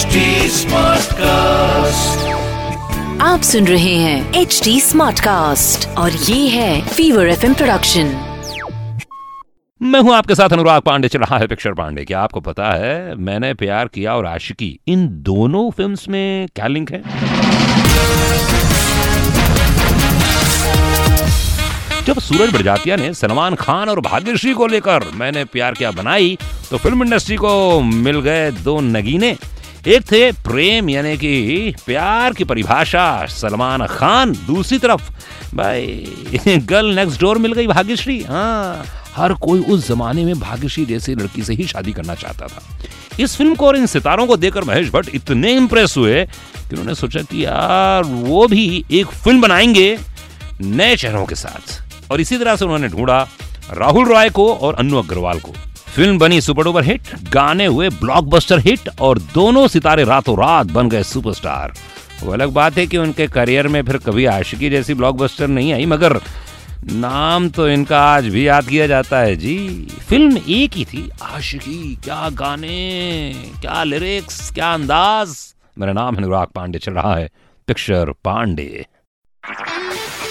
HD Smartcast. आप सुन रहे हैं एच डी स्मार्ट कास्ट और ये है फीवर एफ़ प्रोडक्शन मैं हूँ आपके साथ अनुराग पांडे चल रहा है पिक्चर पांडे क्या आपको पता है मैंने प्यार किया और आशिकी इन दोनों फिल्म्स में क्या लिंक है? जब सूरज बड़जातिया ने सलमान खान और भाग्यश्री को लेकर मैंने प्यार किया बनाई तो फ़िल्म इंडस्ट्री को मिल गए दो नगीने। एक थे प्रेम, यानी कि प्यार की परिभाषा, सलमान खान दूसरी तरफ़। भाई, गर्ल नेक्स्ट डोर मिल गई भाग्यश्री। हाँ हर कोई उस जमाने में भाग्यश्री जैसी लड़की से ही शादी करना चाहता था। इस फ़िल्म को और इन सितारों को देखकर महेश भट्ट इतने इंप्रेस हुए कि उन्होंने सोचा कि यार, वो भी एक फ़िल्म बनाएँगे नए चेहरों के साथ। और इसी तरह से उन्होंने ढूंढा राहुल रॉय को और अन्नू अग्रवाल को। फ़िल्म बनी सुपर डुपर हिट, गाने हुए ब्लॉकबस्टर हिट और दोनों सितारे रातों रात बन गए सुपरस्टार वो अलग बात है कि उनके करियर में फिर कभी आशिकी जैसी ब्लॉकबस्टर नहीं आई, मगर नाम तो इनका आज भी याद किया जाता है जी। फ़िल्म एक ही थी, आशिकी, क्या गाने, क्या लिरिक्स क्या अंदाज। मेरा नाम अनुराग पांडे, चल रहा है पिक्चर पांडे।